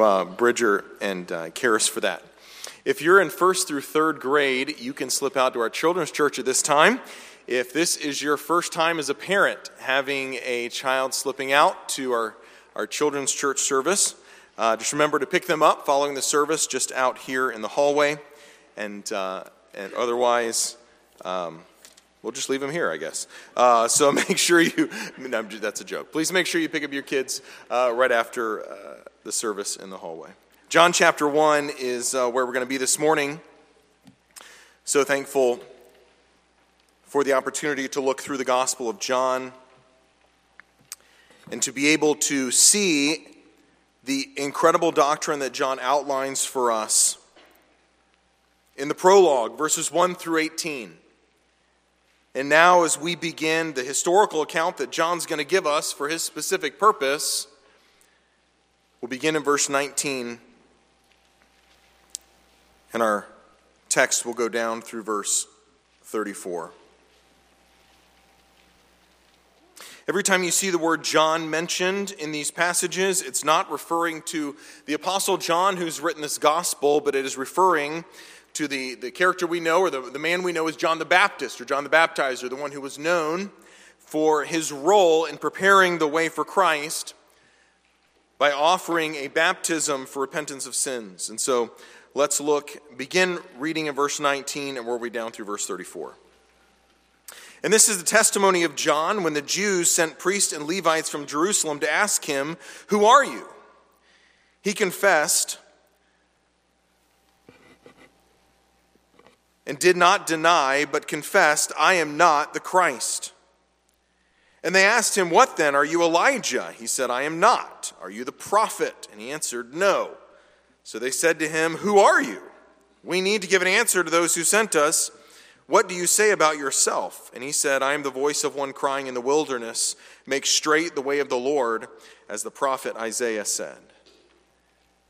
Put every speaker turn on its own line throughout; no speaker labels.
uh, Bridger and uh, Karis, for that. If you're in first through third grade, you can slip out to our children's church at this time. If this is your first time as a parent having a child slipping out to our, our children's church service, uh, just remember to pick them up following the service just out here in the hallway. And, uh, and otherwise, um, we'll just leave them here, I guess. Uh, so make sure you, no, that's a joke. Please make sure you pick up your kids uh, right after uh, the service in the hallway. John chapter 1 is uh, where we're going to be this morning. So thankful for the opportunity to look through the Gospel of John and to be able to see the incredible doctrine that John outlines for us in the prologue, verses 1 through 18. And now, as we begin the historical account that John's going to give us for his specific purpose, we'll begin in verse 19, and our text will go down through verse 34. Every time you see the word John mentioned in these passages, it's not referring to the Apostle John who's written this gospel, but it is referring to the, the character we know, or the, the man we know as John the Baptist, or John the Baptizer, the one who was known for his role in preparing the way for Christ by offering a baptism for repentance of sins. And so let's look, begin reading in verse 19 and work way down through verse 34. And this is the testimony of John when the Jews sent priests and Levites from Jerusalem to ask him, Who are you? He confessed and did not deny, but confessed, I am not the Christ. And they asked him, What then? Are you Elijah? He said, I am not. Are you the prophet? And he answered, No. So they said to him, Who are you? We need to give an answer to those who sent us. What do you say about yourself? And he said, I am the voice of one crying in the wilderness, Make straight the way of the Lord, as the prophet Isaiah said.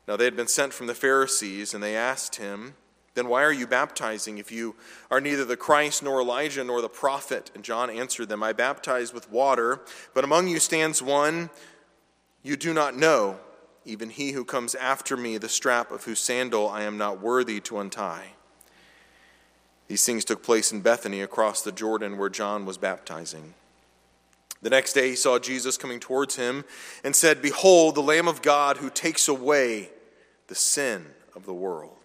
Now they had been sent from the Pharisees, and they asked him, Then why are you baptizing if you are neither the Christ, nor Elijah, nor the prophet? And John answered them, I baptize with water, but among you stands one you do not know, even he who comes after me, the strap of whose sandal I am not worthy to untie. These things took place in Bethany across the Jordan where John was baptizing. The next day he saw Jesus coming towards him and said, Behold, the Lamb of God who takes away the sin of the world.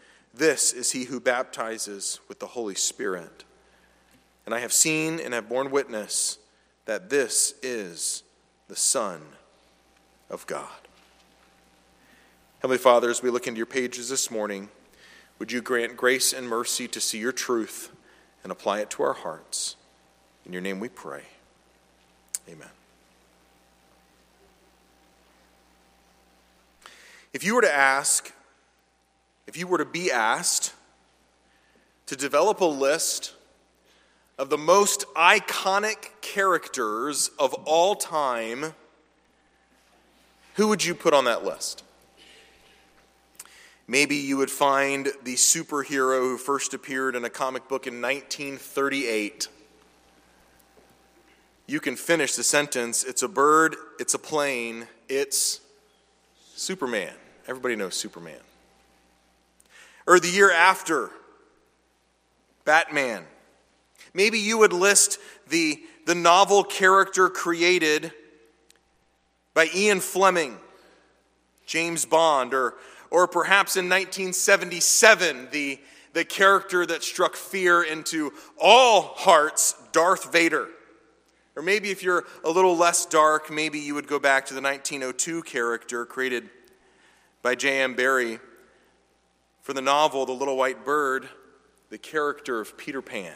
this is he who baptizes with the Holy Spirit. And I have seen and have borne witness that this is the Son of God. Heavenly Father, as we look into your pages this morning, would you grant grace and mercy to see your truth and apply it to our hearts? In your name we pray. Amen. If you were to ask, if you were to be asked to develop a list of the most iconic characters of all time, who would you put on that list? Maybe you would find the superhero who first appeared in a comic book in 1938. You can finish the sentence it's a bird, it's a plane, it's Superman. Everybody knows Superman. Or the year after, Batman. Maybe you would list the, the novel character created by Ian Fleming, James Bond, or or perhaps in 1977, the, the character that struck fear into all hearts, Darth Vader. Or maybe if you're a little less dark, maybe you would go back to the 1902 character created by J.M. Barrie for the novel The Little White Bird, the character of Peter Pan.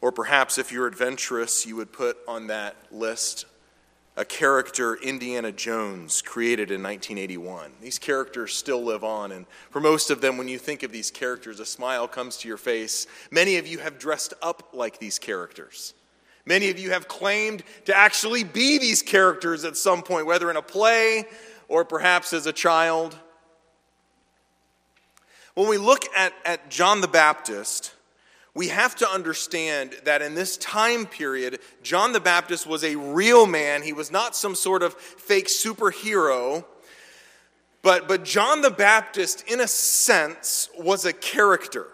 Or perhaps if you're adventurous, you would put on that list a character, Indiana Jones, created in 1981. These characters still live on, and for most of them, when you think of these characters, a smile comes to your face. Many of you have dressed up like these characters. Many of you have claimed to actually be these characters at some point, whether in a play or perhaps as a child. When we look at, at John the Baptist, we have to understand that in this time period, John the Baptist was a real man. He was not some sort of fake superhero. But, but John the Baptist, in a sense, was a character.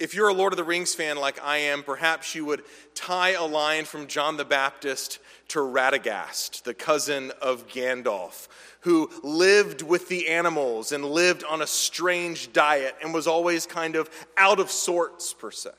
If you're a Lord of the Rings fan like I am, perhaps you would tie a line from John the Baptist to Radagast, the cousin of Gandalf, who lived with the animals and lived on a strange diet and was always kind of out of sorts, per se.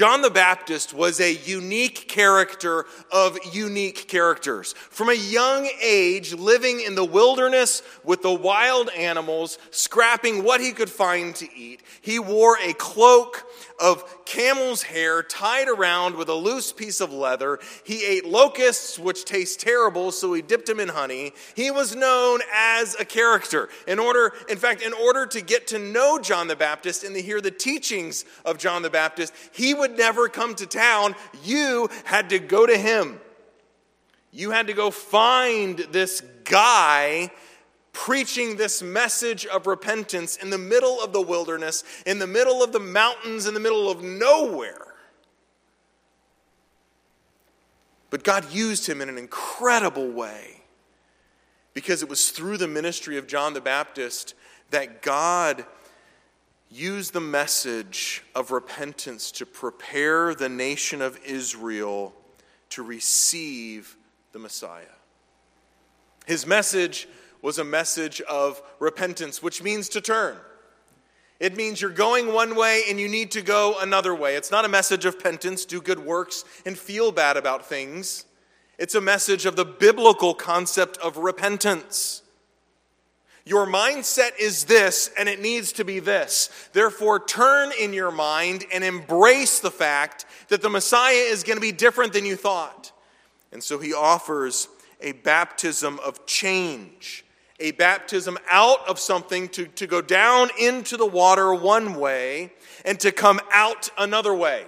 John the Baptist was a unique character of unique characters. From a young age, living in the wilderness with the wild animals, scrapping what he could find to eat, he wore a cloak of camel's hair tied around with a loose piece of leather. He ate locusts, which taste terrible, so he dipped them in honey. He was known as a character. In order, in fact, in order to get to know John the Baptist and to hear the teachings of John the Baptist, he would never come to town. You had to go to him. You had to go find this guy preaching this message of repentance in the middle of the wilderness, in the middle of the mountains, in the middle of nowhere. But God used him in an incredible way because it was through the ministry of John the Baptist that God used the message of repentance to prepare the nation of Israel to receive the Messiah. His message was a message of repentance, which means to turn. It means you're going one way and you need to go another way. It's not a message of penance, do good works, and feel bad about things. It's a message of the biblical concept of repentance. Your mindset is this, and it needs to be this. Therefore, turn in your mind and embrace the fact that the Messiah is going to be different than you thought. And so he offers a baptism of change a baptism out of something to, to go down into the water one way and to come out another way.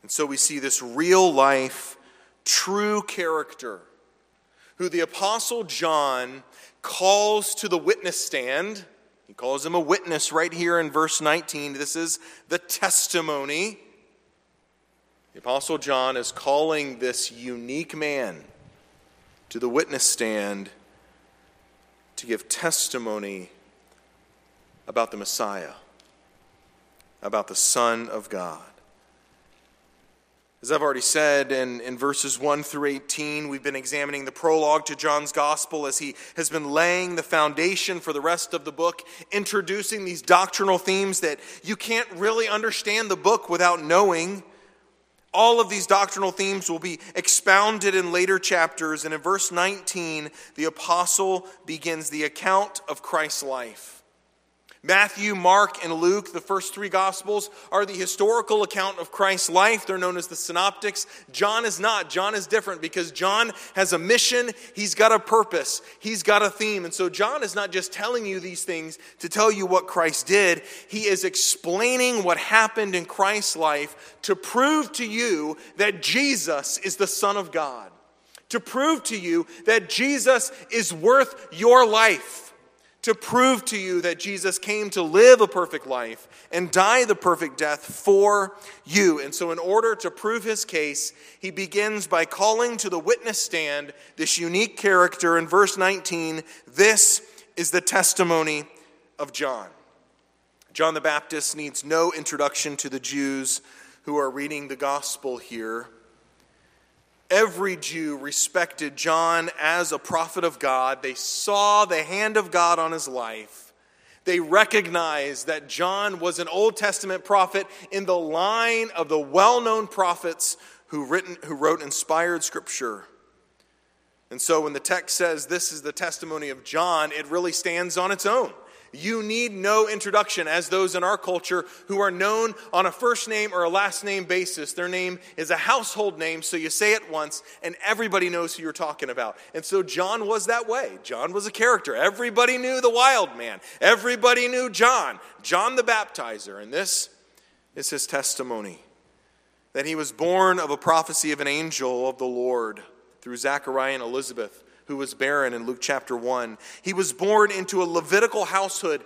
And so we see this real life, true character who the Apostle John calls to the witness stand. He calls him a witness right here in verse 19. This is the testimony. The Apostle John is calling this unique man to the witness stand to give testimony about the Messiah, about the Son of God. As I've already said in, in verses 1 through 18, we've been examining the prologue to John's gospel as he has been laying the foundation for the rest of the book, introducing these doctrinal themes that you can't really understand the book without knowing. All of these doctrinal themes will be expounded in later chapters, and in verse 19, the apostle begins the account of Christ's life. Matthew, Mark, and Luke, the first three Gospels, are the historical account of Christ's life. They're known as the synoptics. John is not. John is different because John has a mission, he's got a purpose, he's got a theme. And so John is not just telling you these things to tell you what Christ did, he is explaining what happened in Christ's life to prove to you that Jesus is the Son of God, to prove to you that Jesus is worth your life to prove to you that Jesus came to live a perfect life and die the perfect death for you. And so, in order to prove his case, he begins by calling to the witness stand this unique character in verse 19. This is the testimony of John. John the Baptist needs no introduction to the Jews who are reading the gospel here. Every Jew respected John as a prophet of God. They saw the hand of God on his life. They recognized that John was an Old Testament prophet in the line of the well known prophets who, written, who wrote inspired scripture. And so when the text says this is the testimony of John, it really stands on its own. You need no introduction, as those in our culture who are known on a first name or a last name basis. Their name is a household name, so you say it once and everybody knows who you're talking about. And so John was that way. John was a character. Everybody knew the wild man, everybody knew John, John the baptizer. And this is his testimony that he was born of a prophecy of an angel of the Lord through Zechariah and Elizabeth who was barren in Luke chapter 1. He was born into a Levitical household,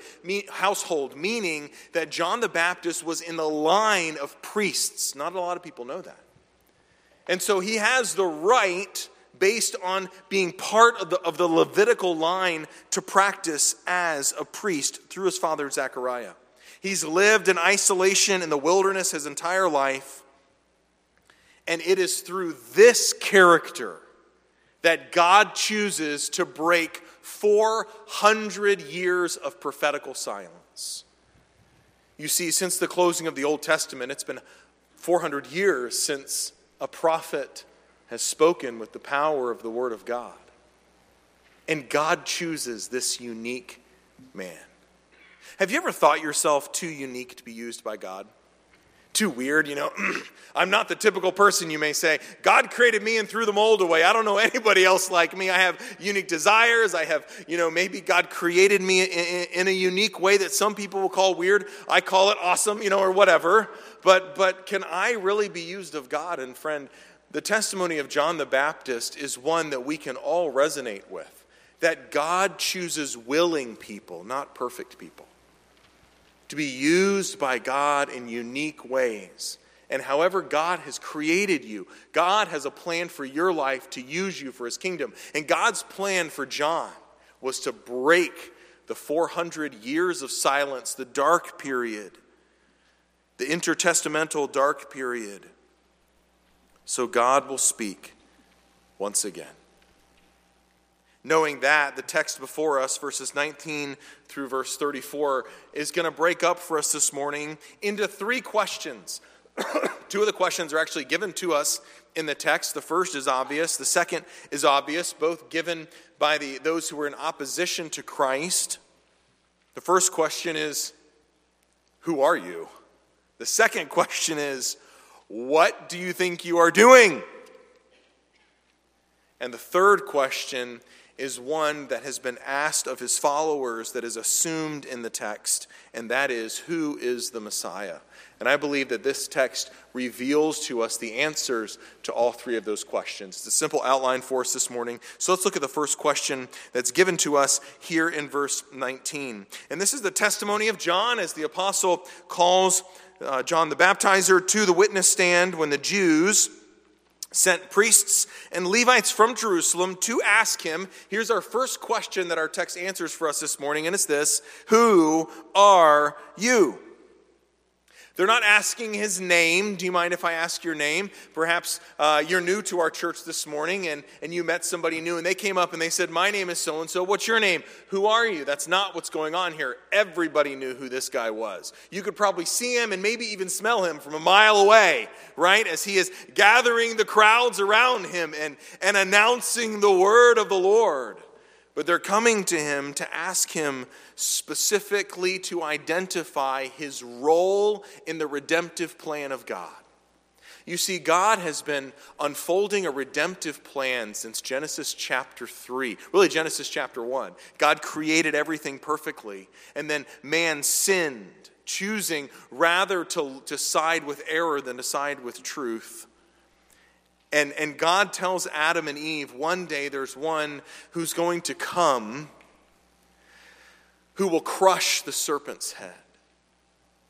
household, meaning that John the Baptist was in the line of priests. Not a lot of people know that. And so he has the right, based on being part of the, of the Levitical line, to practice as a priest through his father Zechariah. He's lived in isolation in the wilderness his entire life. And it is through this character that God chooses to break 400 years of prophetical silence. You see, since the closing of the Old Testament, it's been 400 years since a prophet has spoken with the power of the Word of God. And God chooses this unique man. Have you ever thought yourself too unique to be used by God? Too weird, you know. I'm not the typical person, you may say. God created me and threw the mold away. I don't know anybody else like me. I have unique desires. I have, you know, maybe God created me in, in, a unique way that some people will call weird. I call it awesome, you know, or whatever. But, but can I really be used of God? And friend, the testimony of John the Baptist is one that we can all resonate with that God chooses willing people, not perfect people to be used by God in unique ways. And however God has created you, God has a plan for your life to use you for his kingdom. And God's plan for John was to break the 400 years of silence, the dark period, the intertestamental dark period. So God will speak once again. Knowing that, the text before us, verses 19 through verse 34, is going to break up for us this morning into three questions. Two of the questions are actually given to us in the text. The first is obvious, the second is obvious, both given by the, those who were in opposition to Christ. The first question is, Who are you? The second question is, What do you think you are doing? And the third question is one that has been asked of his followers that is assumed in the text, and that is, Who is the Messiah? And I believe that this text reveals to us the answers to all three of those questions. It's a simple outline for us this morning. So let's look at the first question that's given to us here in verse 19. And this is the testimony of John as the apostle calls uh, John the baptizer to the witness stand when the Jews sent priests and Levites from Jerusalem to ask him. Here's our first question that our text answers for us this morning, and it's this Who are you? They're not asking his name. Do you mind if I ask your name? Perhaps uh, you're new to our church this morning and, and you met somebody new and they came up and they said, My name is so and so. What's your name? Who are you? That's not what's going on here. Everybody knew who this guy was. You could probably see him and maybe even smell him from a mile away, right? As he is gathering the crowds around him and, and announcing the word of the Lord. But they're coming to him to ask him specifically to identify his role in the redemptive plan of God. You see, God has been unfolding a redemptive plan since Genesis chapter 3, really Genesis chapter 1. God created everything perfectly, and then man sinned, choosing rather to, to side with error than to side with truth. And, and God tells Adam and Eve one day there's one who's going to come who will crush the serpent's head.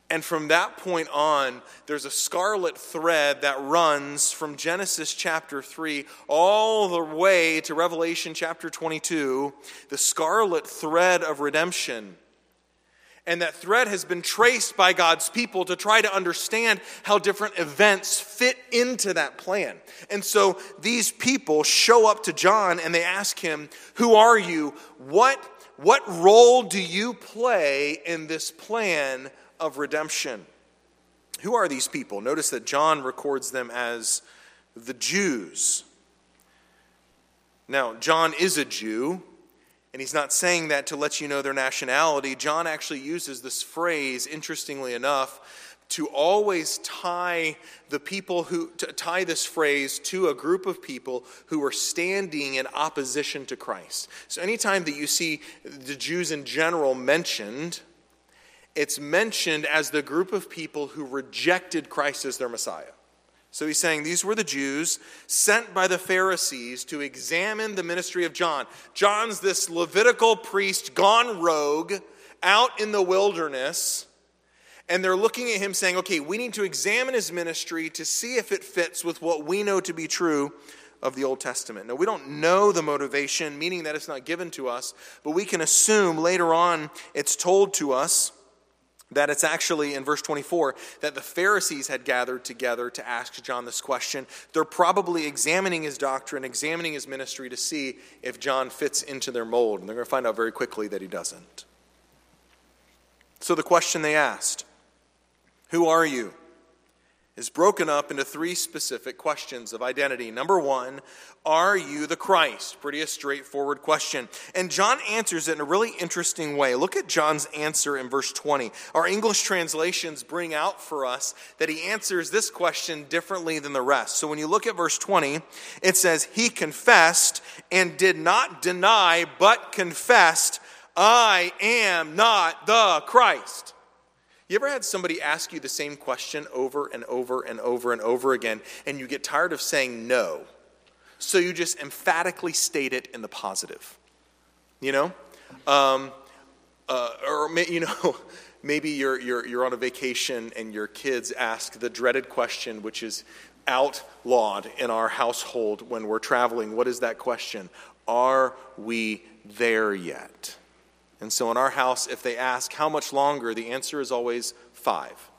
And from that point on, there's a scarlet thread that runs from Genesis chapter 3 all the way to Revelation chapter 22, the scarlet thread of redemption. And that thread has been traced by God's people to try to understand how different events fit into that plan. And so these people show up to John and they ask him, Who are you? What what role do you play in this plan of redemption? Who are these people? Notice that John records them as the Jews. Now, John is a Jew, And he's not saying that to let you know their nationality. John actually uses this phrase, interestingly enough, to always tie the people who tie this phrase to a group of people who are standing in opposition to Christ. So anytime that you see the Jews in general mentioned, it's mentioned as the group of people who rejected Christ as their Messiah. So he's saying these were the Jews sent by the Pharisees to examine the ministry of John. John's this Levitical priest gone rogue out in the wilderness, and they're looking at him saying, okay, we need to examine his ministry to see if it fits with what we know to be true of the Old Testament. Now, we don't know the motivation, meaning that it's not given to us, but we can assume later on it's told to us that it's actually in verse 24 that the Pharisees had gathered together to ask John this question. They're probably examining his doctrine, examining his ministry to see if John fits into their mold. And they're going to find out very quickly that he doesn't. So the question they asked Who are you? Is broken up into three specific questions of identity. Number one, are you the Christ? Pretty a straightforward question. And John answers it in a really interesting way. Look at John's answer in verse 20. Our English translations bring out for us that he answers this question differently than the rest. So when you look at verse 20, it says, He confessed and did not deny, but confessed, I am not the Christ. You ever had somebody ask you the same question over and over and over and over again, and you get tired of saying no? So you just emphatically state it in the positive. You know? Um, uh, or, you know, maybe you're, you're, you're on a vacation and your kids ask the dreaded question, which is outlawed in our household when we're traveling. What is that question? Are we there yet? And so in our house, if they ask how much longer, the answer is always five.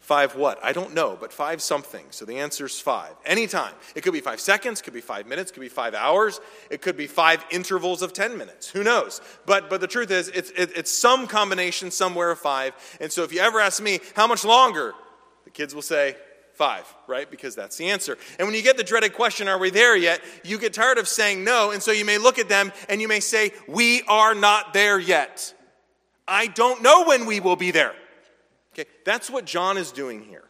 Five what? I don't know, but five something. So the answer is five. Anytime. It could be five seconds, could be five minutes, could be five hours, it could be five intervals of 10 minutes. Who knows? But, but the truth is, it's, it, it's some combination somewhere of five. And so if you ever ask me, how much longer? The kids will say, Five, right? Because that's the answer. And when you get the dreaded question, are we there yet? You get tired of saying no, and so you may look at them and you may say, We are not there yet. I don't know when we will be there. Okay, that's what John is doing here.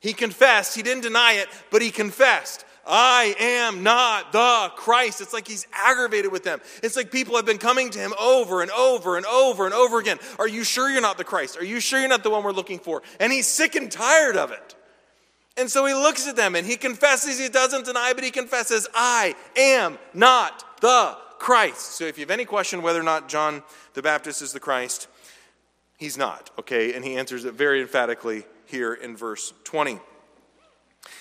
He confessed, he didn't deny it, but he confessed. I am not the Christ. It's like he's aggravated with them. It's like people have been coming to him over and over and over and over again. Are you sure you're not the Christ? Are you sure you're not the one we're looking for? And he's sick and tired of it. And so he looks at them and he confesses, he doesn't deny, but he confesses, I am not the Christ. So if you have any question whether or not John the Baptist is the Christ, he's not, okay? And he answers it very emphatically here in verse 20.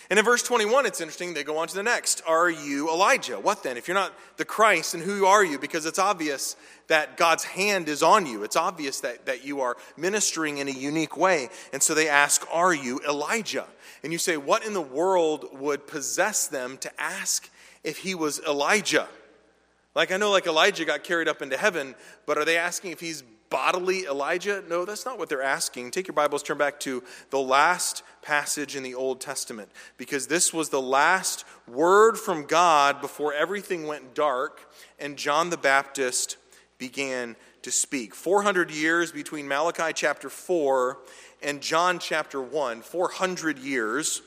And in verse 21, it's interesting, they go on to the next. Are you Elijah? What then? If you're not the Christ, and who are you? Because it's obvious that God's hand is on you. It's obvious that, that you are ministering in a unique way. And so they ask, Are you Elijah? And you say, What in the world would possess them to ask if he was Elijah? Like, I know, like Elijah got carried up into heaven, but are they asking if he's bodily Elijah? No, that's not what they're asking. Take your Bibles, turn back to the last passage in the Old Testament, because this was the last word from God before everything went dark and John the Baptist began to speak. 400 years between Malachi chapter 4 and John chapter 1, 400 years.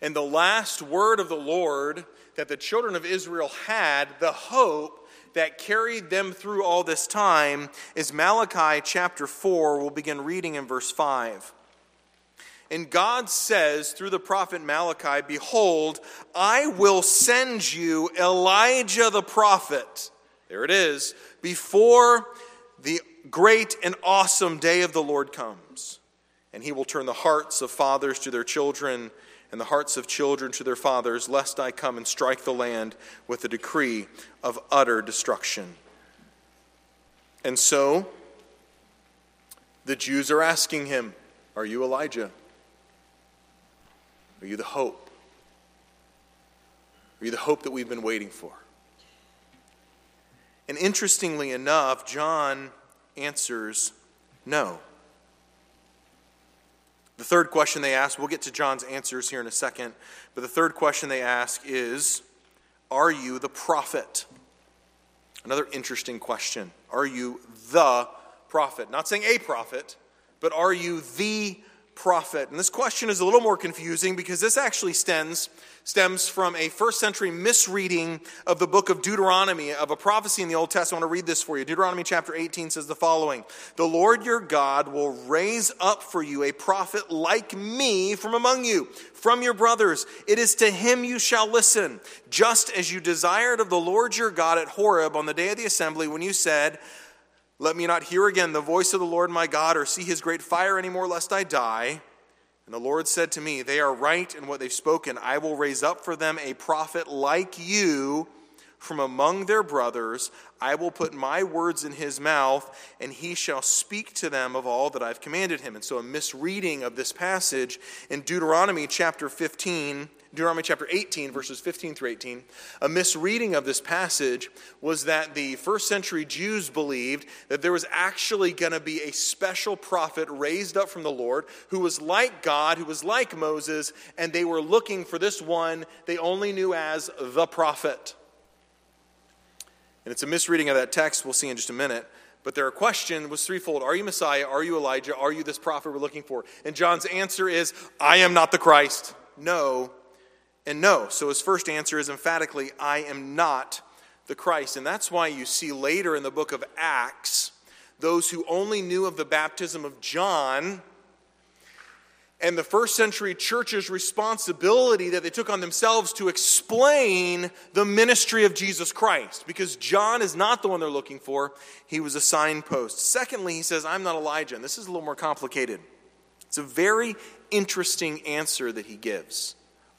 And the last word of the Lord that the children of Israel had, the hope that carried them through all this time, is Malachi chapter 4. We'll begin reading in verse 5. And God says through the prophet Malachi, Behold, I will send you Elijah the prophet. There it is. Before the great and awesome day of the Lord comes. And he will turn the hearts of fathers to their children and the hearts of children to their fathers, lest I come and strike the land with a decree of utter destruction. And so, the Jews are asking him, Are you Elijah? Are you the hope? Are you the hope that we've been waiting for? And interestingly enough, John answers no. The third question they ask, we'll get to John's answers here in a second, but the third question they ask is Are you the prophet? Another interesting question Are you the prophet? Not saying a prophet, but are you the prophet? And this question is a little more confusing because this actually stems, stems from a first century misreading of the book of Deuteronomy, of a prophecy in the Old Testament. I want to read this for you. Deuteronomy chapter 18 says the following The Lord your God will raise up for you a prophet like me from among you, from your brothers. It is to him you shall listen, just as you desired of the Lord your God at Horeb on the day of the assembly when you said, let me not hear again the voice of the Lord my God or see his great fire anymore, lest I die. And the Lord said to me, They are right in what they've spoken. I will raise up for them a prophet like you from among their brothers. I will put my words in his mouth, and he shall speak to them of all that I've commanded him. And so, a misreading of this passage in Deuteronomy chapter 15 Deuteronomy chapter 18, verses 15 through 18, a misreading of this passage was that the first century Jews believed that there was actually going to be a special prophet raised up from the Lord who was like God, who was like Moses, and they were looking for this one they only knew as the prophet. And it's a misreading of that text, we'll see in just a minute. But their question was threefold Are you Messiah? Are you Elijah? Are you this prophet we're looking for? And John's answer is I am not the Christ. No, and no. So his first answer is emphatically, I am not the Christ. And that's why you see later in the book of Acts, those who only knew of the baptism of John and the first century church's responsibility that they took on themselves to explain the ministry of Jesus Christ. Because John is not the one they're looking for, he was a signpost. Secondly, he says, I'm not Elijah. And this is a little more complicated. It's a very interesting answer that he gives.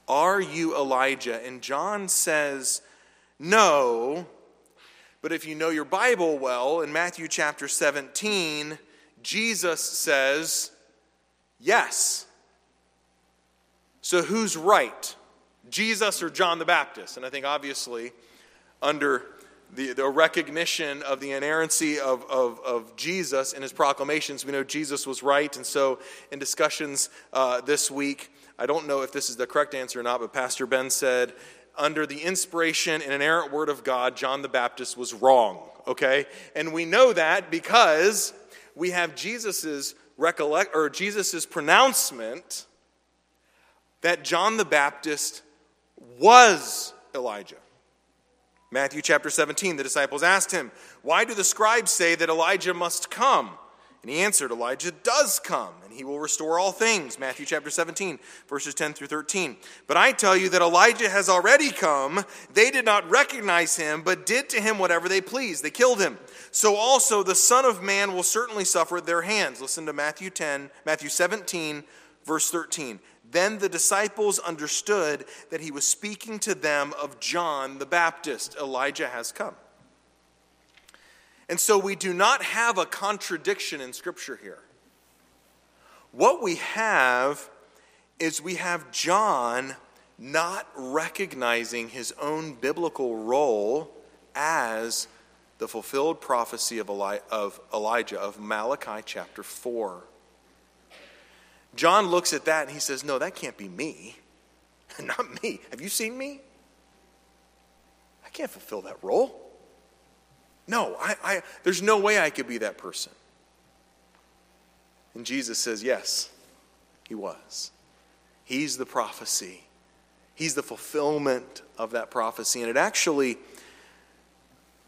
Are you Elijah? And John says, No. But if you know your Bible well, in Matthew chapter 17, Jesus says, Yes. So who's right? Jesus or John the Baptist? And I think obviously, under the, the recognition of the inerrancy of, of, of Jesus and his proclamations, we know Jesus was right. And so, in discussions uh, this week, I don't know if this is the correct answer or not, but Pastor Ben said, under the inspiration and inerrant word of God, John the Baptist was wrong, okay? And we know that because we have Jesus's recollect or Jesus's pronouncement that John the Baptist was Elijah. Matthew chapter 17, the disciples asked him, Why do the scribes say that Elijah must come? And he answered, Elijah does come, he will restore all things. Matthew chapter 17, verses 10 through 13. But I tell you that Elijah has already come. They did not recognize him, but did to him whatever they pleased. They killed him. So also the Son of Man will certainly suffer at their hands. Listen to Matthew 10, Matthew 17, verse 13. Then the disciples understood that he was speaking to them of John the Baptist. Elijah has come. And so we do not have a contradiction in Scripture here. What we have is we have John not recognizing his own biblical role as the fulfilled prophecy of, Eli- of Elijah, of Malachi chapter 4. John looks at that and he says, No, that can't be me. Not me. Have you seen me? I can't fulfill that role. No, I, I, there's no way I could be that person. And Jesus says, Yes, he was. He's the prophecy, he's the fulfillment of that prophecy. And it actually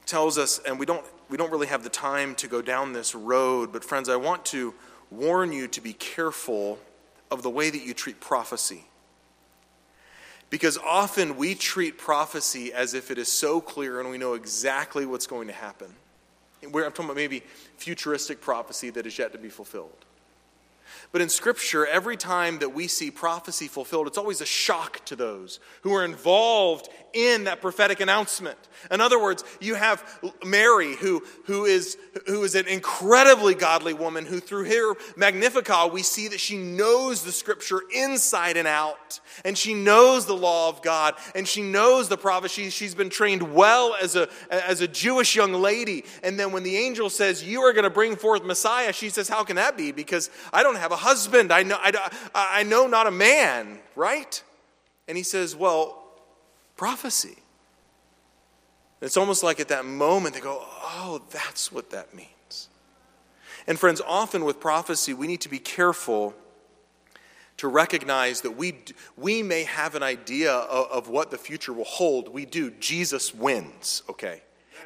tells us, and we don't, we don't really have the time to go down this road, but friends, I want to warn you to be careful of the way that you treat prophecy. Because often we treat prophecy as if it is so clear and we know exactly what's going to happen. I'm talking about maybe futuristic prophecy that is yet to be fulfilled. But in Scripture, every time that we see prophecy fulfilled, it's always a shock to those who are involved in that prophetic announcement. In other words, you have Mary, who, who, is, who is an incredibly godly woman, who through her Magnificat, we see that she knows the Scripture inside and out, and she knows the law of God, and she knows the prophecy. She's been trained well as a, as a Jewish young lady. And then when the angel says, You are going to bring forth Messiah, she says, How can that be? Because I don't have a husband. I know, I, I know not a man, right? And he says, Well, prophecy. It's almost like at that moment they go, oh, that's what that means. And friends, often with prophecy, we need to be careful to recognize that we, we may have an idea of, of what the future will hold. We do. Jesus wins, okay?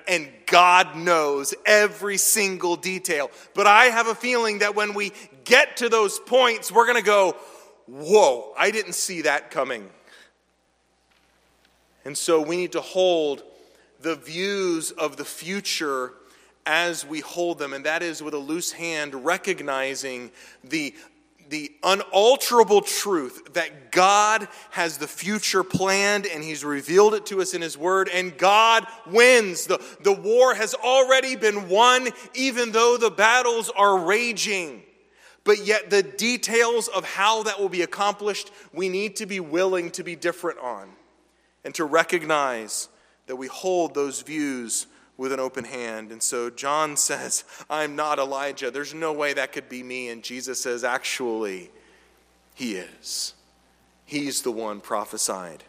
And God knows every single detail. But I have a feeling that when we get to those points, we're going to go, whoa, I didn't see that coming. And so we need to hold the views of the future as we hold them, and that is with a loose hand, recognizing the the unalterable truth that God has the future planned and He's revealed it to us in His Word, and God wins. The, the war has already been won, even though the battles are raging. But yet, the details of how that will be accomplished, we need to be willing to be different on and to recognize that we hold those views with an open hand. And so John says, I'm not Elijah. There's no way that could be me. And Jesus says, Actually, he is. He's the one prophesied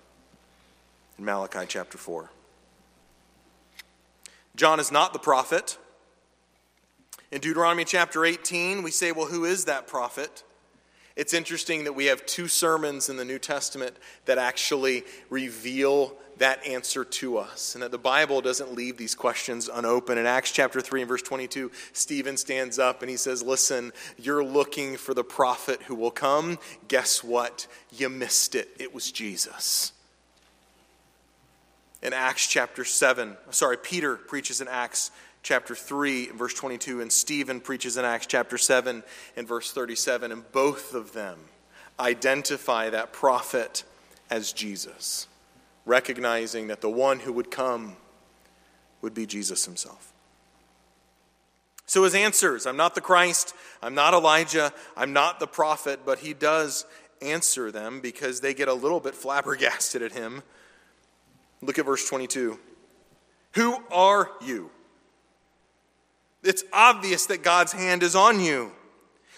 in Malachi chapter 4. John is not the prophet. In Deuteronomy chapter 18, we say, Well, who is that prophet? It's interesting that we have two sermons in the New Testament that actually reveal that answer to us, and that the Bible doesn't leave these questions unopened. In Acts chapter 3 and verse 22, Stephen stands up and he says, Listen, you're looking for the prophet who will come. Guess what? You missed it. It was Jesus. In Acts chapter 7, sorry, Peter preaches in Acts chapter 3 and verse 22, and Stephen preaches in Acts chapter 7 and verse 37, and both of them identify that prophet as Jesus, recognizing that the one who would come would be Jesus himself. So his answers I'm not the Christ, I'm not Elijah, I'm not the prophet, but he does answer them because they get a little bit flabbergasted at him. Look at verse 22. Who are you? It's obvious that God's hand is on you.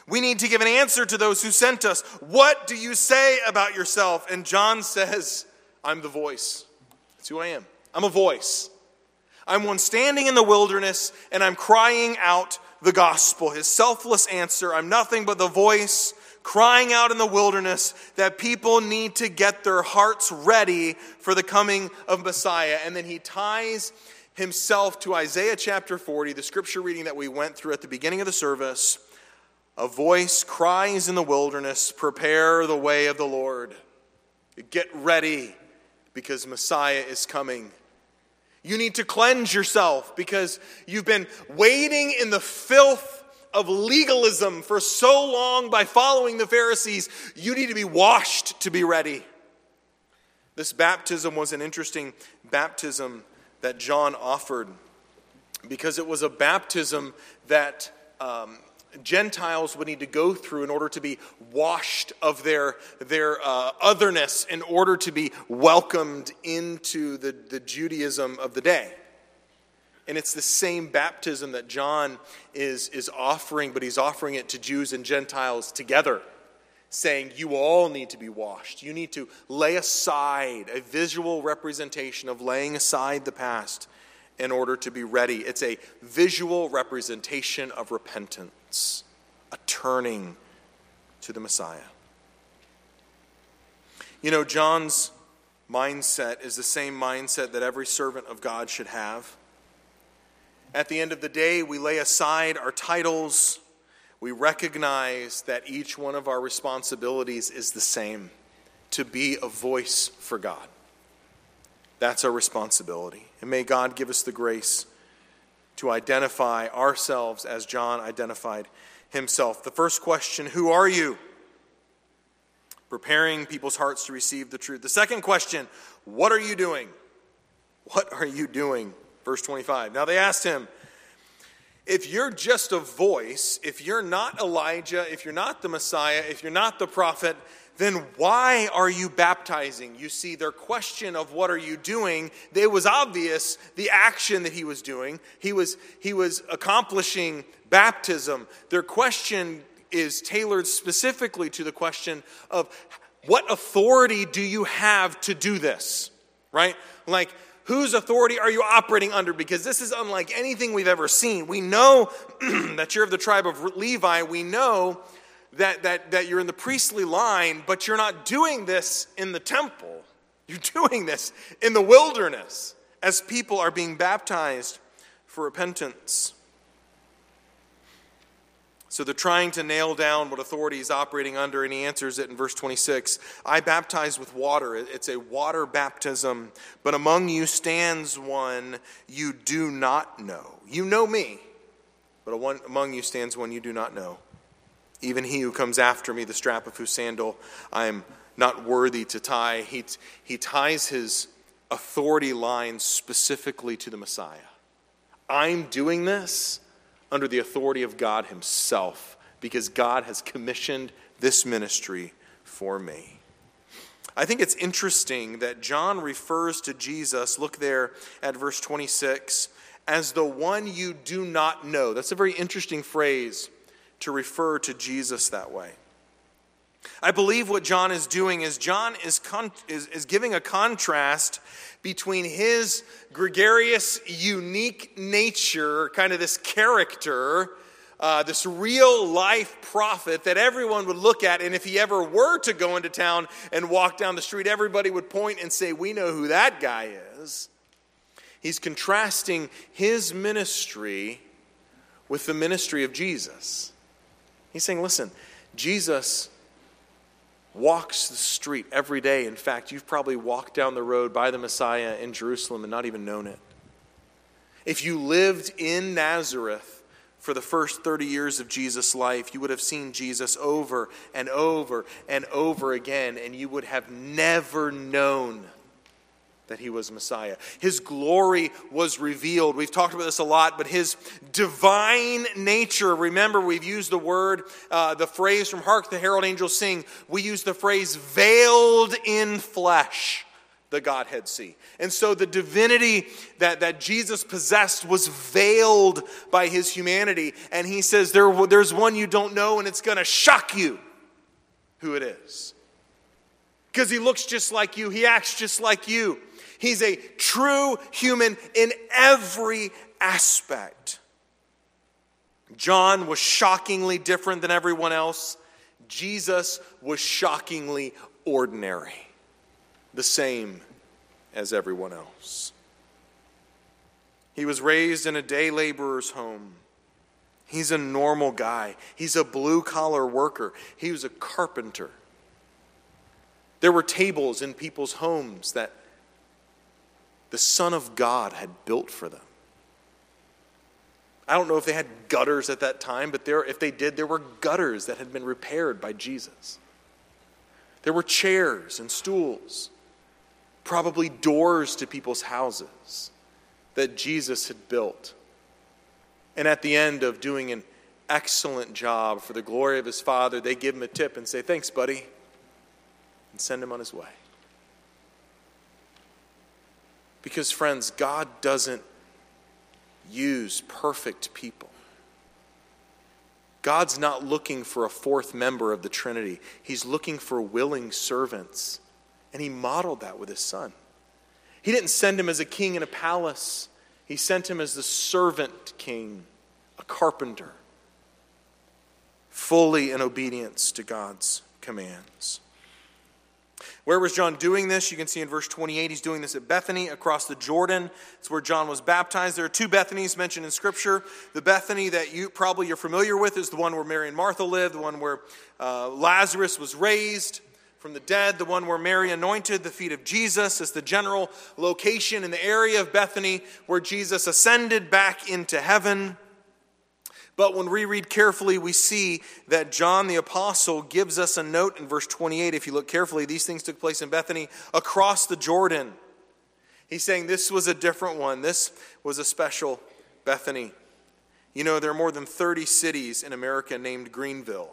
We need to give an answer to those who sent us. What do you say about yourself? And John says, I'm the voice. That's who I am. I'm a voice. I'm one standing in the wilderness and I'm crying out the gospel. His selfless answer I'm nothing but the voice crying out in the wilderness that people need to get their hearts ready for the coming of Messiah. And then he ties himself to Isaiah chapter 40, the scripture reading that we went through at the beginning of the service. A voice cries in the wilderness, Prepare the way of the Lord. Get ready because Messiah is coming. You need to cleanse yourself because you've been wading in the filth of legalism for so long by following the Pharisees. You need to be washed to be ready. This baptism was an interesting baptism that John offered because it was a baptism that um, Gentiles would need to go through in order to be washed of their, their uh, otherness, in order to be welcomed into the, the Judaism of the day. And it's the same baptism that John is, is offering, but he's offering it to Jews and Gentiles together saying you all need to be washed. You need to lay aside a visual representation of laying aside the past in order to be ready. It's a visual representation of repentance, a turning to the Messiah. You know, John's mindset is the same mindset that every servant of God should have. At the end of the day, we lay aside our titles we recognize that each one of our responsibilities is the same to be a voice for God. That's our responsibility. And may God give us the grace to identify ourselves as John identified himself. The first question Who are you? Preparing people's hearts to receive the truth. The second question What are you doing? What are you doing? Verse 25. Now they asked him, if you're just a voice, if you're not Elijah, if you're not the Messiah, if you're not the prophet, then why are you baptizing? You see, their question of what are you doing, it was obvious the action that he was doing. He was, he was accomplishing baptism. Their question is tailored specifically to the question of what authority do you have to do this? Right? Like, Whose authority are you operating under? Because this is unlike anything we've ever seen. We know that you're of the tribe of Levi. We know that, that, that you're in the priestly line, but you're not doing this in the temple. You're doing this in the wilderness as people are being baptized for repentance. So they're trying to nail down what authority he's operating under, and he answers it in verse 26 I baptize with water. It's a water baptism, but among you stands one you do not know. You know me, but among you stands one you do not know. Even he who comes after me, the strap of whose sandal I am not worthy to tie. He, he ties his authority lines specifically to the Messiah. I'm doing this under the authority of God Himself because God has commissioned this ministry for me. I think it's interesting that John refers to Jesus, look there at verse 26, as the one you do not know. That's a very interesting phrase to refer to Jesus that way. I believe what John is doing is John is, con- is, is giving a contrast between his gregarious, unique nature, kind of this character, uh, this real life prophet that everyone would look at. And if he ever were to go into town and walk down the street, everybody would point and say, We know who that guy is. He's contrasting his ministry with the ministry of Jesus. He's saying, Listen, Jesus walks the street every day. In fact, you've probably walked down the road by the Messiah in Jerusalem and not even known it. If you lived in Nazareth for the first 30 years of Jesus' life, you would have seen Jesus over and over and over again, and you would have never known that he was Messiah. His glory was revealed. We've talked about this a lot, but his divine nature, remember, we've used the word, uh, the phrase from Hark the Herald Angels Sing, we use the phrase veiled in flesh. The Godhead see. And so the divinity that, that Jesus possessed was veiled by his humanity. And he says, there, There's one you don't know, and it's going to shock you who it is. Because he looks just like you, he acts just like you. He's a true human in every aspect. John was shockingly different than everyone else. Jesus was shockingly ordinary, the same as everyone else. He was raised in a day laborer's home. He's a normal guy. He's a blue collar worker. He was a carpenter. There were tables in people's homes that the Son of God had built for them. I don't know if they had gutters at that time, but there, if they did, there were gutters that had been repaired by Jesus. There were chairs and stools, probably doors to people's houses that Jesus had built. And at the end of doing an excellent job for the glory of his Father, they give him a tip and say, Thanks, buddy, and send him on his way. Because, friends, God doesn't use perfect people. God's not looking for a fourth member of the Trinity, He's looking for willing servants. And He modeled that with His Son. He didn't send him as a king in a palace, He sent him as the servant king, a carpenter, fully in obedience to God's commands. Where was John doing this? You can see in verse 28, he's doing this at Bethany across the Jordan. It's where John was baptized. There are two Bethanys mentioned in Scripture. The Bethany that you probably you're familiar with is the one where Mary and Martha lived, the one where uh, Lazarus was raised from the dead, the one where Mary anointed the feet of Jesus is the general location in the area of Bethany where Jesus ascended back into heaven. But when we read carefully, we see that John the Apostle gives us a note in verse 28. If you look carefully, these things took place in Bethany across the Jordan. He's saying this was a different one. This was a special Bethany. You know, there are more than 30 cities in America named Greenville.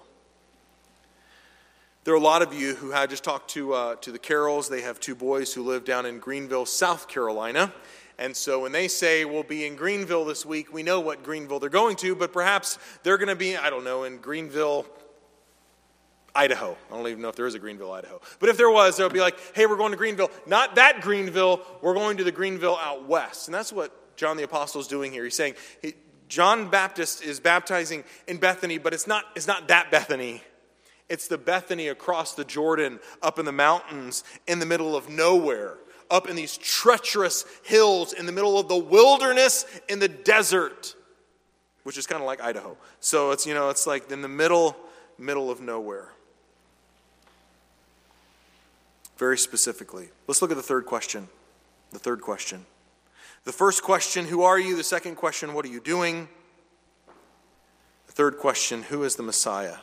There are a lot of you who had just talked to, uh, to the Carrolls. They have two boys who live down in Greenville, South Carolina. And so when they say we'll be in Greenville this week, we know what Greenville they're going to, but perhaps they're going to be, I don't know, in Greenville, Idaho. I don't even know if there is a Greenville, Idaho. But if there was, they would be like, hey, we're going to Greenville. Not that Greenville, we're going to the Greenville out west. And that's what John the Apostle is doing here. He's saying, he, John Baptist is baptizing in Bethany, but it's not, it's not that Bethany. It's the Bethany across the Jordan, up in the mountains, in the middle of nowhere, up in these treacherous hills, in the middle of the wilderness, in the desert, which is kind of like Idaho. So it's, you know, it's like in the middle, middle of nowhere. Very specifically. Let's look at the third question. The third question. The first question, who are you? The second question, what are you doing? The third question, who is the Messiah?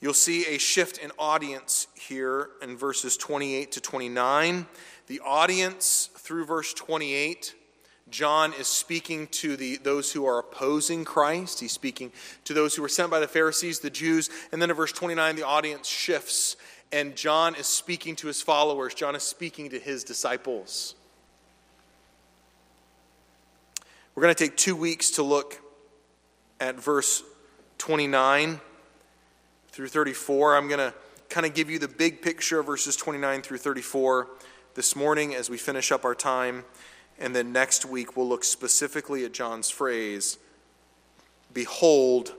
You'll see a shift in audience here in verses 28 to 29. The audience through verse 28, John is speaking to the, those who are opposing Christ. He's speaking to those who were sent by the Pharisees, the Jews. And then in verse 29, the audience shifts, and John is speaking to his followers. John is speaking to his disciples. We're going to take two weeks to look at verse 29 through 34. I'm going to kind of give you the big picture of verses 29 through 34 this morning as we finish up our time. And then next week, we'll look specifically at John's phrase Behold,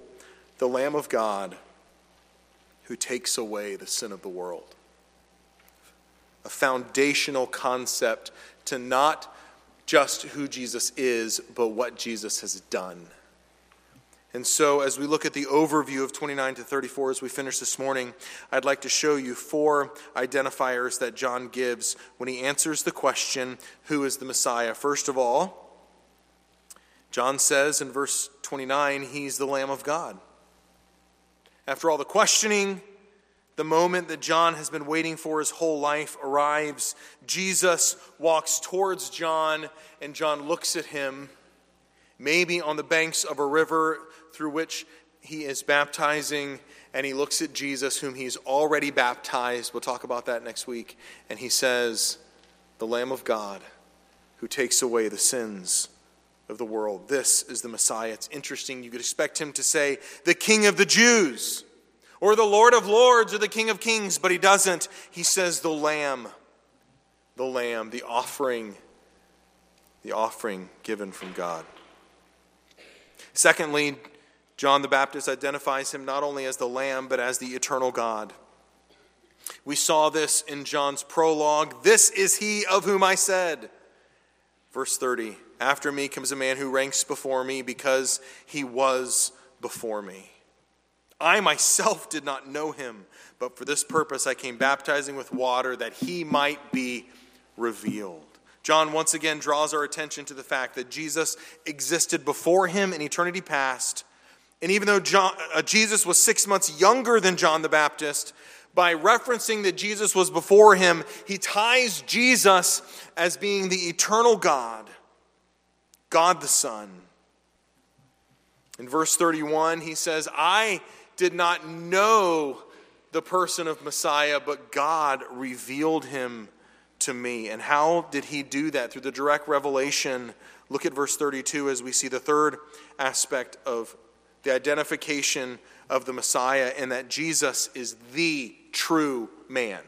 the Lamb of God who takes away the sin of the world. A foundational concept to not just who Jesus is, but what Jesus has done. And so, as we look at the overview of 29 to 34 as we finish this morning, I'd like to show you four identifiers that John gives when he answers the question, Who is the Messiah? First of all, John says in verse 29, He's the Lamb of God. After all the questioning, the moment that John has been waiting for his whole life arrives. Jesus walks towards John, and John looks at him, maybe on the banks of a river through which he is baptizing, and he looks at Jesus, whom he's already baptized. We'll talk about that next week. And he says, The Lamb of God who takes away the sins of the world. This is the Messiah. It's interesting. You could expect him to say, The King of the Jews, or the Lord of Lords, or the King of Kings, but he doesn't. He says, The Lamb, the Lamb, the offering, the offering given from God. Secondly, John the Baptist identifies him not only as the Lamb, but as the eternal God. We saw this in John's prologue. This is he of whom I said. Verse 30 After me comes a man who ranks before me because he was before me. I myself did not know him, but for this purpose I came baptizing with water that he might be revealed. John once again draws our attention to the fact that Jesus existed before him in eternity past and even though John, uh, Jesus was six months younger than John the Baptist, by referencing that Jesus was before him, he ties Jesus as being the eternal God, God the Son. In verse 31, he says, I did not know the person of Messiah, but God revealed him to me. And how did he do that? Through the direct revelation. Look at verse 32 as we see the third aspect of the identification of the Messiah and that Jesus is the true man.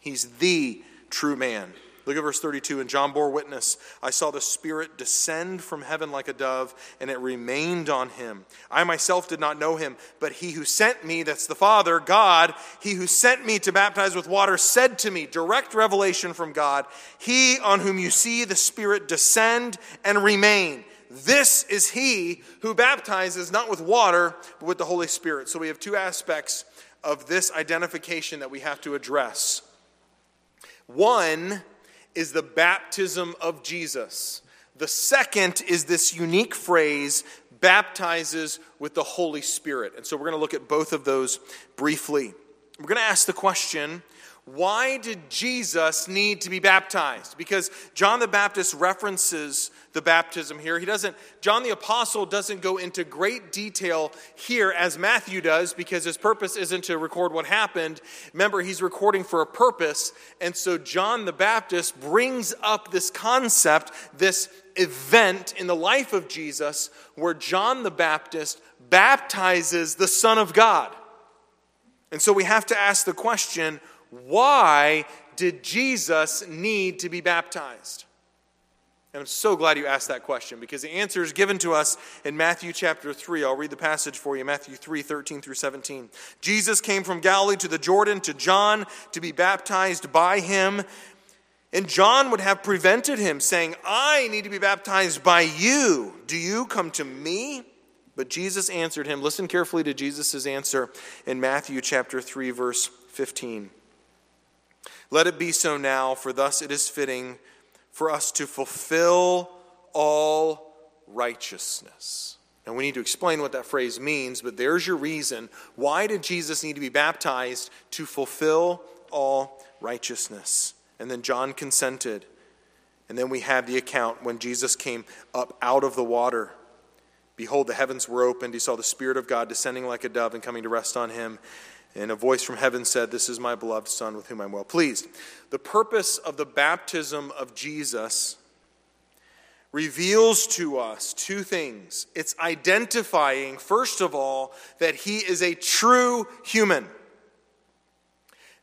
He's the true man. Look at verse 32. And John bore witness I saw the Spirit descend from heaven like a dove, and it remained on him. I myself did not know him, but he who sent me, that's the Father, God, he who sent me to baptize with water, said to me, direct revelation from God, He on whom you see the Spirit descend and remain this is he who baptizes not with water, but with the Holy Spirit. So we have two aspects of this identification that we have to address. One is the baptism of Jesus. The second is this unique phrase, baptizes with the Holy Spirit. And so we're going to look at both of those briefly. We're going to ask the question why did Jesus need to be baptized? Because John the Baptist references the baptism here. He doesn't, John the Apostle doesn't go into great detail here as Matthew does because his purpose isn't to record what happened. Remember, he's recording for a purpose. And so John the Baptist brings up this concept, this event in the life of Jesus where John the Baptist baptizes the Son of God. And so we have to ask the question why did Jesus need to be baptized? And I'm so glad you asked that question because the answer is given to us in Matthew chapter 3. I'll read the passage for you Matthew 3 13 through 17. Jesus came from Galilee to the Jordan to John to be baptized by him. And John would have prevented him, saying, I need to be baptized by you. Do you come to me? But Jesus answered him. Listen carefully to Jesus' answer in Matthew chapter 3, verse 15. Let it be so now, for thus it is fitting for us to fulfill all righteousness. And we need to explain what that phrase means, but there's your reason. Why did Jesus need to be baptized? To fulfill all righteousness. And then John consented. And then we have the account when Jesus came up out of the water. Behold, the heavens were opened. He saw the Spirit of God descending like a dove and coming to rest on him. And a voice from heaven said, This is my beloved Son with whom I'm well pleased. The purpose of the baptism of Jesus reveals to us two things. It's identifying, first of all, that he is a true human.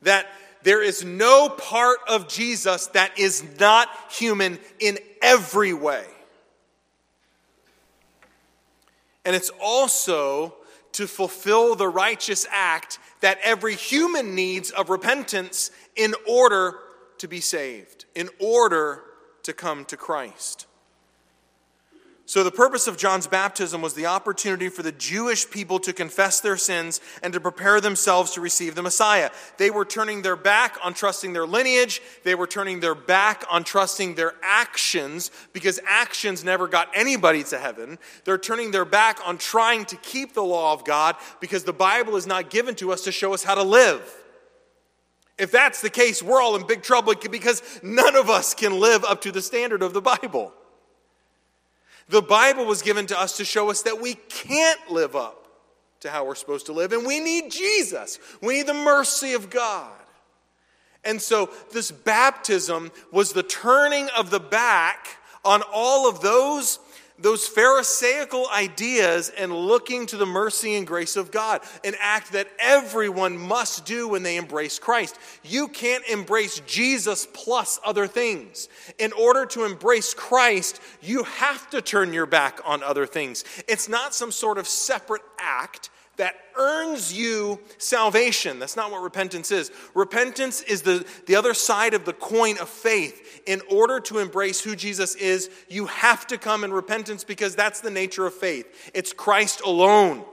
That there is no part of Jesus that is not human in every way. And it's also to fulfill the righteous act that every human needs of repentance in order to be saved, in order to come to Christ. So, the purpose of John's baptism was the opportunity for the Jewish people to confess their sins and to prepare themselves to receive the Messiah. They were turning their back on trusting their lineage, they were turning their back on trusting their actions because actions never got anybody to heaven. They're turning their back on trying to keep the law of God because the Bible is not given to us to show us how to live. If that's the case, we're all in big trouble because none of us can live up to the standard of the Bible. The Bible was given to us to show us that we can't live up to how we're supposed to live, and we need Jesus. We need the mercy of God. And so, this baptism was the turning of the back on all of those those Pharisaical ideas and looking to the mercy and grace of God, an act that everyone must do when they embrace Christ. You can't embrace Jesus plus other things. In order to embrace Christ, you have to turn your back on other things. It's not some sort of separate act that earns you salvation. That's not what repentance is. Repentance is the, the other side of the coin of faith. In order to embrace who Jesus is, you have to come in repentance because that's the nature of faith. It's Christ alone.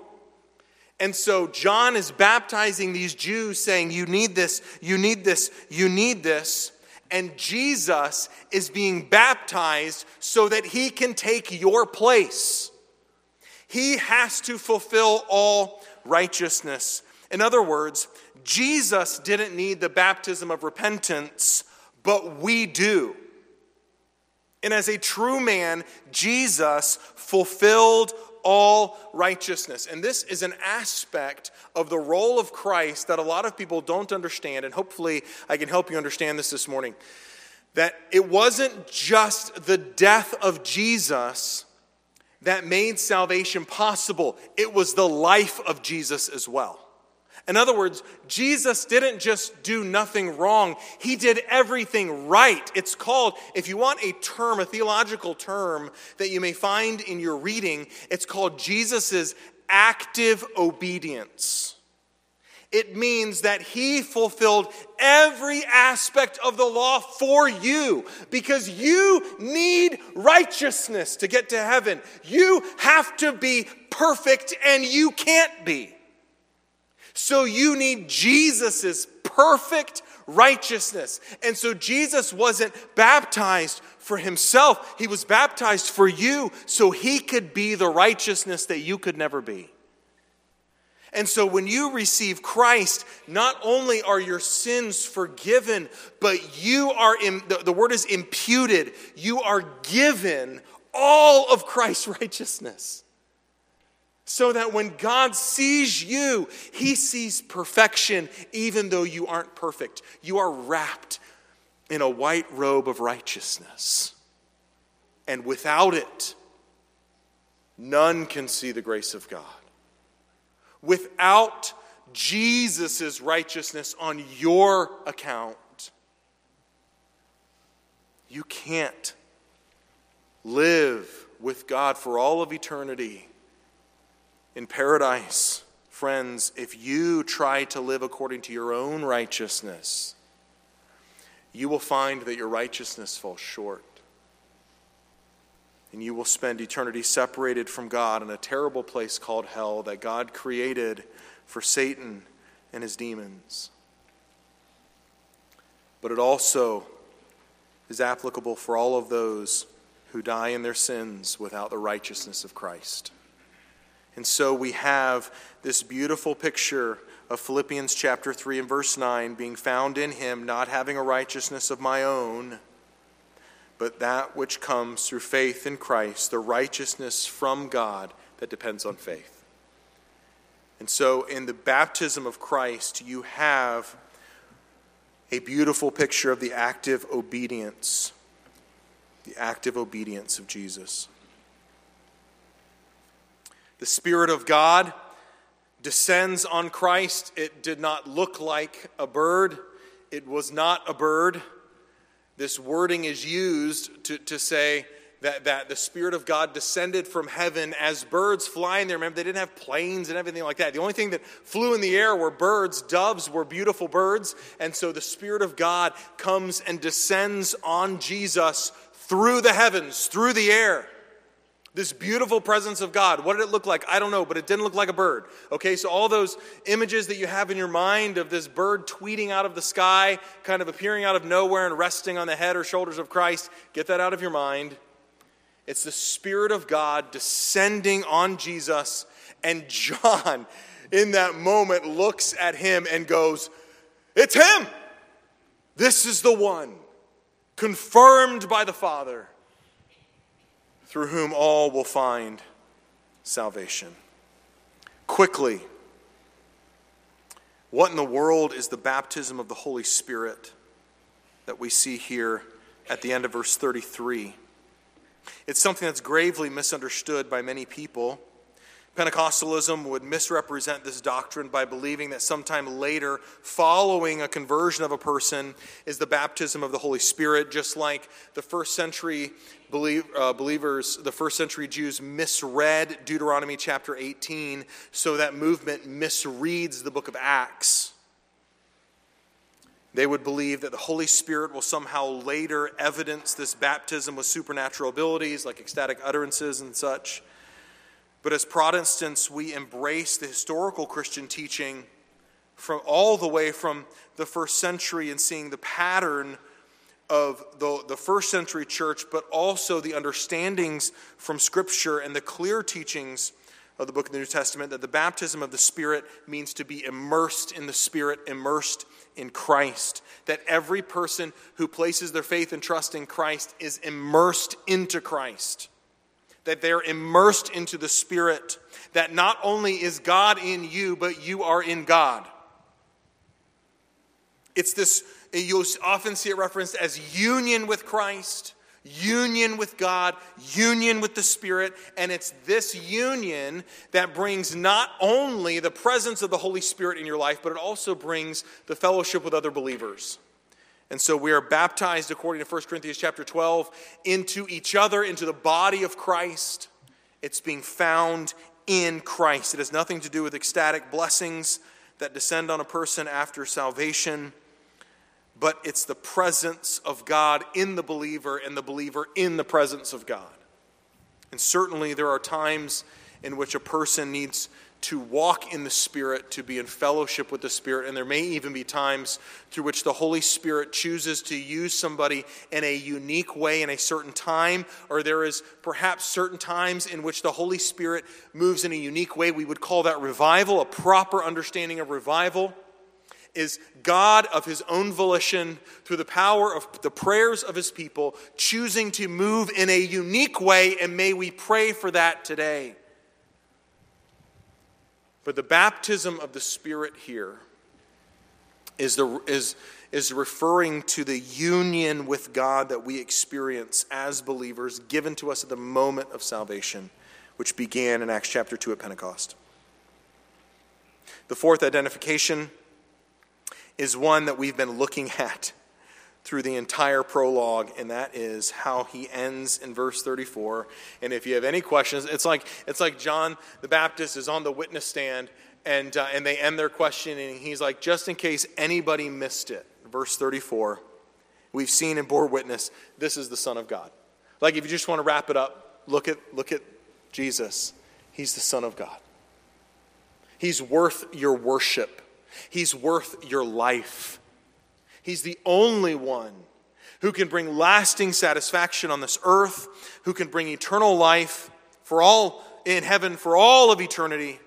And so John is baptizing these Jews, saying, You need this, you need this, you need this. And Jesus is being baptized so that he can take your place. He has to fulfill all righteousness. In other words, Jesus didn't need the baptism of repentance, but we do. And as a true man, Jesus fulfilled all righteousness. And this is an aspect of the role of Christ that a lot of people don't understand. And hopefully, I can help you understand this this morning. That it wasn't just the death of Jesus that made salvation possible. It was the life of Jesus as well. In other words, Jesus didn't just do nothing wrong, he did everything right. It's called, if you want a term, a theological term that you may find in your reading, it's called Jesus' active obedience. It means that he fulfilled every aspect of the law for you because you need righteousness to get to heaven. You have to be perfect and you can't be. So you need Jesus' perfect righteousness. And so Jesus wasn't baptized for himself, he was baptized for you so he could be the righteousness that you could never be. And so when you receive Christ, not only are your sins forgiven, but you are, the, the word is imputed, you are given all of Christ's righteousness. So that when God sees you, he sees perfection, even though you aren't perfect. You are wrapped in a white robe of righteousness. And without it, none can see the grace of God. Without Jesus' righteousness on your account, you can't live with God for all of eternity in paradise. Friends, if you try to live according to your own righteousness, you will find that your righteousness falls short. And you will spend eternity separated from God in a terrible place called hell that God created for Satan and his demons. But it also is applicable for all of those who die in their sins without the righteousness of Christ. And so we have this beautiful picture of Philippians chapter 3 and verse 9 being found in him, not having a righteousness of my own, but that which comes through faith in Christ, the righteousness from God that depends on faith. And so in the baptism of Christ, you have a beautiful picture of the active obedience, the active obedience of Jesus. The Spirit of God descends on Christ. It did not look like a bird, it was not a bird. This wording is used to, to say that, that the Spirit of God descended from heaven as birds flying there. Remember, they didn't have planes and everything like that. The only thing that flew in the air were birds. Doves were beautiful birds. And so the Spirit of God comes and descends on Jesus through the heavens, through the air. This beautiful presence of God. What did it look like? I don't know, but it didn't look like a bird. Okay, so all those images that you have in your mind of this bird tweeting out of the sky, kind of appearing out of nowhere and resting on the head or shoulders of Christ, get that out of your mind. It's the Spirit of God descending on Jesus, and John, in that moment, looks at him and goes, It's him! This is the one, confirmed by the Father through whom all will find salvation. Quickly, what in the world is the baptism of the Holy Spirit that we see here at the end of verse 33? It's something that's gravely misunderstood by many people. Pentecostalism would misrepresent this doctrine by believing that sometime later, following a conversion of a person, is the baptism of the Holy Spirit, just like the first century uh, believers, the first century Jews misread Deuteronomy chapter 18, so that movement misreads the book of Acts. They would believe that the Holy Spirit will somehow later evidence this baptism with supernatural abilities like ecstatic utterances and such. But as Protestants, we embrace the historical Christian teaching from all the way from the first century and seeing the pattern of the, the first century church, but also the understandings from Scripture and the clear teachings of the book of the New Testament that the baptism of the Spirit means to be immersed in the Spirit, immersed in Christ. That every person who places their faith and trust in Christ is immersed into Christ that they're immersed into the Spirit, that not only is God in you, but you are in God. It's this, you'll often see it referenced as union with Christ, union with God, union with the Spirit, and it's this union that brings not only the presence of the Holy Spirit in your life, but it also brings the fellowship with other believers. And so we are baptized, according to 1 Corinthians chapter 12, into each other, into the body of Christ. It's being found in Christ. It has nothing to do with ecstatic blessings that descend on a person after salvation, but it's the presence of God in the believer and the believer in the presence of God. And certainly there are times in which a person needs to walk in the Spirit, to be in fellowship with the Spirit. And there may even be times through which the Holy Spirit chooses to use somebody in a unique way in a certain time, or there is perhaps certain times in which the Holy Spirit moves in a unique way. We would call that revival, a proper understanding of revival. Is God of his own volition, through the power of the prayers of his people, choosing to move in a unique way, and may we pray for that today. But the baptism of the Spirit here is, the, is, is referring to the union with God that we experience as believers, given to us at the moment of salvation, which began in Acts chapter 2 at Pentecost. The fourth identification is one that we've been looking at through the entire prologue, and that is how he ends in verse 34. And if you have any questions, it's like, it's like John the Baptist is on the witness stand, and, uh, and they end their questioning, and he's like, just in case anybody missed it, verse 34, we've seen and bore witness, this is the Son of God. Like, if you just want to wrap it up, look at, look at Jesus. He's the Son of God. He's worth your worship. He's worth your life. He's the only one who can bring lasting satisfaction on this earth, who can bring eternal life for all in heaven for all of eternity.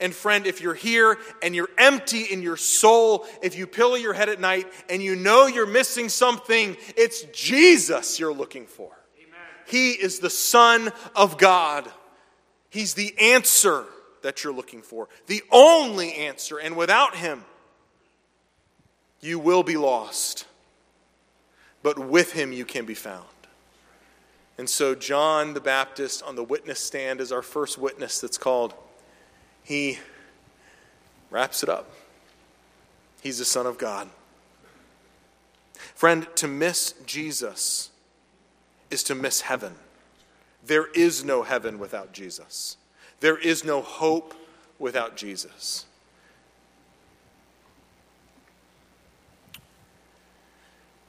And friend, if you're here and you're empty in your soul, if you pillow your head at night and you know you're missing something, it's Jesus you're looking for. Amen. He is the Son of God. He's the answer that you're looking for, the only answer. And without Him, you will be lost. But with Him, you can be found. And so, John the Baptist on the witness stand is our first witness that's called. He wraps it up. He's the Son of God. Friend, to miss Jesus is to miss heaven. There is no heaven without Jesus. There is no hope without Jesus.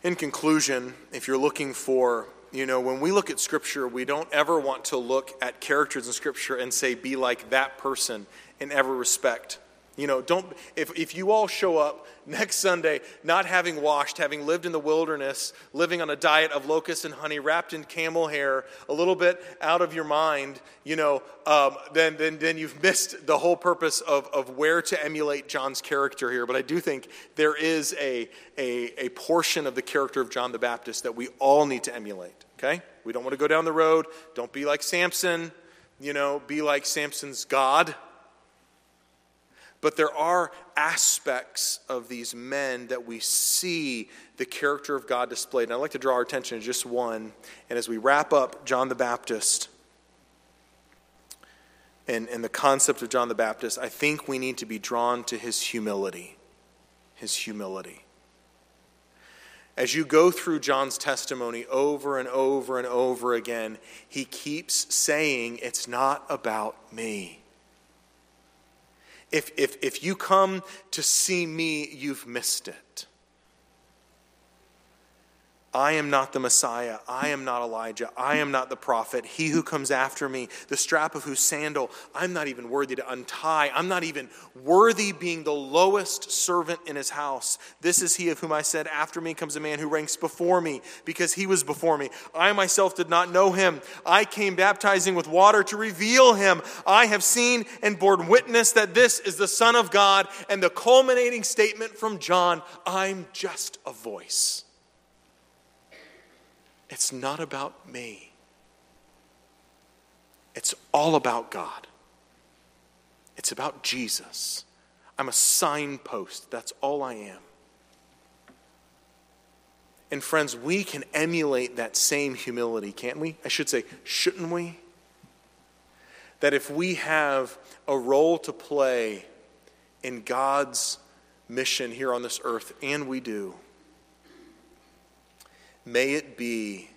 In conclusion, if you're looking for, you know, when we look at Scripture, we don't ever want to look at characters in Scripture and say, be like that person in every respect. You know, don't, if, if you all show up next Sunday not having washed, having lived in the wilderness, living on a diet of locusts and honey, wrapped in camel hair, a little bit out of your mind, you know, um, then, then, then you've missed the whole purpose of, of where to emulate John's character here. But I do think there is a, a, a portion of the character of John the Baptist that we all need to emulate, okay? We don't want to go down the road. Don't be like Samson, you know, be like Samson's God but there are aspects of these men that we see the character of God displayed. And I'd like to draw our attention to just one. And as we wrap up John the Baptist and, and the concept of John the Baptist, I think we need to be drawn to his humility. His humility. As you go through John's testimony over and over and over again, he keeps saying, It's not about me. If, if, if you come to see me, you've missed it. I am not the Messiah. I am not Elijah. I am not the prophet. He who comes after me, the strap of whose sandal I'm not even worthy to untie. I'm not even worthy being the lowest servant in his house. This is he of whom I said, After me comes a man who ranks before me, because he was before me. I myself did not know him. I came baptizing with water to reveal him. I have seen and borne witness that this is the Son of God. And the culminating statement from John I'm just a voice. It's not about me, it's all about God. It's about Jesus. I'm a signpost. That's all I am. And friends, we can emulate that same humility, can't we? I should say, shouldn't we? That if we have a role to play in God's mission here on this earth, and we do, May it be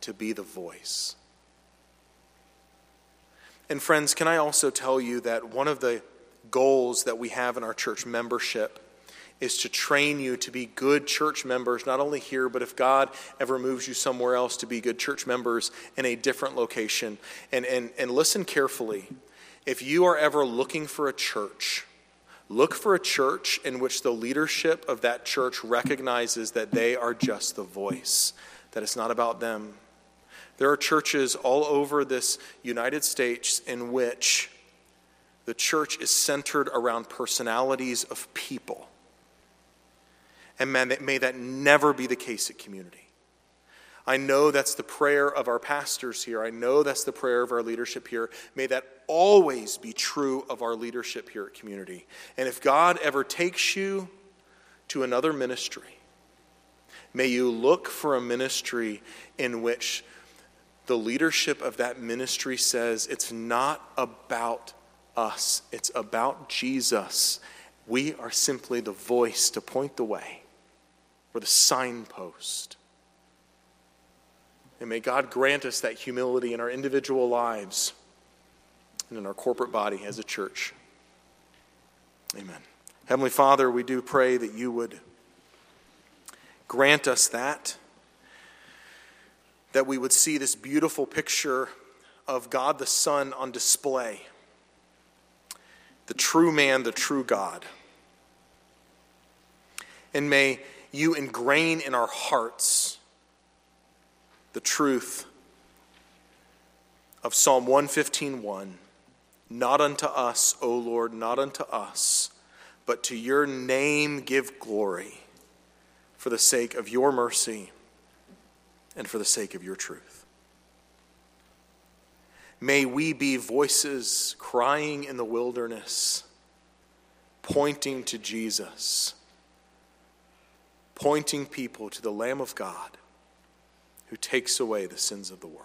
to be the voice. And, friends, can I also tell you that one of the goals that we have in our church membership is to train you to be good church members, not only here, but if God ever moves you somewhere else, to be good church members in a different location. And, and, and listen carefully. If you are ever looking for a church, Look for a church in which the leadership of that church recognizes that they are just the voice, that it's not about them. There are churches all over this United States in which the church is centered around personalities of people. And man, may that never be the case at community. I know that's the prayer of our pastors here. I know that's the prayer of our leadership here. May that always be true of our leadership here at community. And if God ever takes you to another ministry, may you look for a ministry in which the leadership of that ministry says it's not about us, it's about Jesus. We are simply the voice to point the way, or the signpost. And may God grant us that humility in our individual lives and in our corporate body as a church. Amen. Heavenly Father, we do pray that you would grant us that, that we would see this beautiful picture of God the Son on display, the true man, the true God. And may you ingrain in our hearts the truth of Psalm 115:1 Not unto us, O Lord, not unto us, but to your name give glory for the sake of your mercy and for the sake of your truth. May we be voices crying in the wilderness, pointing to Jesus, pointing people to the Lamb of God who takes away the sins of the world.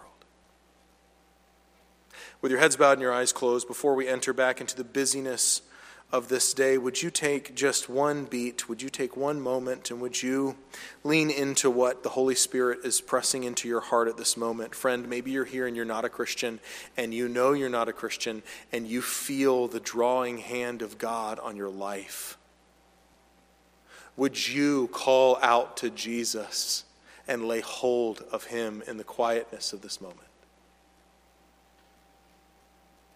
With your heads bowed and your eyes closed, before we enter back into the busyness of this day, would you take just one beat? Would you take one moment and would you lean into what the Holy Spirit is pressing into your heart at this moment? Friend, maybe you're here and you're not a Christian and you know you're not a Christian and you feel the drawing hand of God on your life. Would you call out to Jesus and lay hold of him in the quietness of this moment?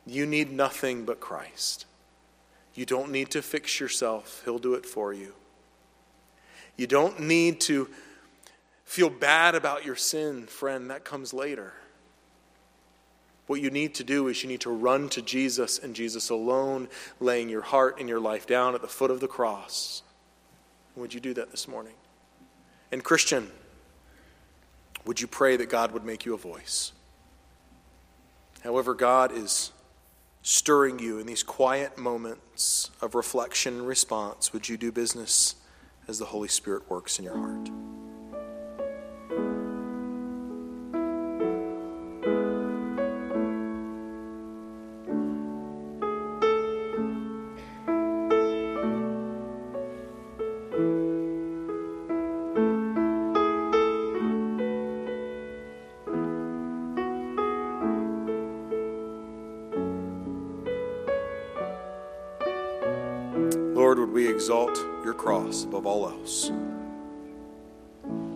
You need nothing but Christ. You don't need to fix yourself, He'll do it for you. You don't need to feel bad about your sin, friend, that comes later. What you need to do is you need to run to Jesus and Jesus alone, laying your heart and your life down at the foot of the cross. Would you do that this morning? And, Christian, would you pray that God would make you a voice? However, God is stirring you in these quiet moments of reflection and response, would you do business as the Holy Spirit works in your heart?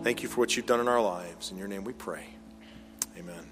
Thank you for what you've done in our lives. In your name we pray. Amen.